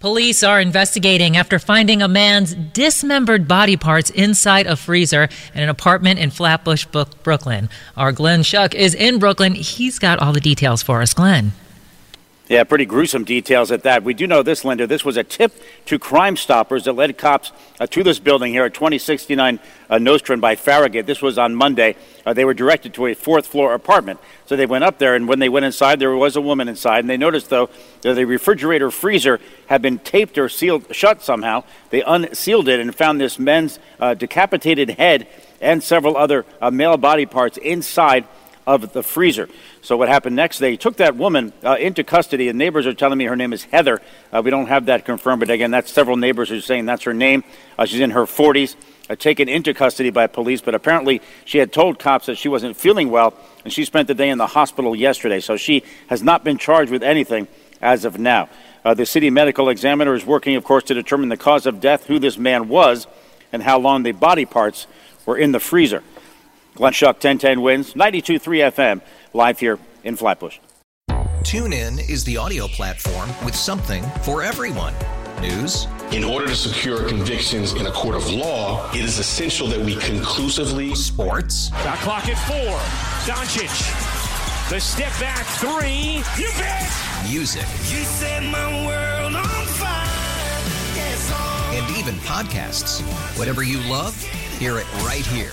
Police are investigating after finding a man's dismembered body parts inside a freezer in an apartment in Flatbush, Brooklyn. Our Glenn Schuck is in Brooklyn. He's got all the details for us. Glenn. Yeah, pretty gruesome details at that. We do know this, Linda. This was a tip to Crime Stoppers that led cops uh, to this building here at 2069 uh, Nostrand by Farragut. This was on Monday. Uh, they were directed to a fourth floor apartment. So they went up there, and when they went inside, there was a woman inside. And they noticed, though, that the refrigerator freezer had been taped or sealed shut somehow. They unsealed it and found this man's uh, decapitated head and several other uh, male body parts inside of the freezer. So what happened next? They took that woman uh, into custody, and neighbors are telling me her name is Heather. Uh, we don't have that confirmed, but again, that's several neighbors who are saying that's her name. Uh, she's in her 40s, uh, taken into custody by police, but apparently she had told cops that she wasn't feeling well, and she spent the day in the hospital yesterday. So she has not been charged with anything as of now. Uh, the city medical examiner is working, of course, to determine the cause of death, who this man was, and how long the body parts were in the freezer. Glenn Schuck, 1010 wins, 92.3 FM, live here in Flatbush. TuneIn is the audio platform with something for everyone. News. In order to secure convictions in a court of law, it is essential that we conclusively. Sports. Got clock at four. Doncic. The step back three. You bet. Music. You set my world on fire. Yes. And even podcasts. Whatever you love, hear it right here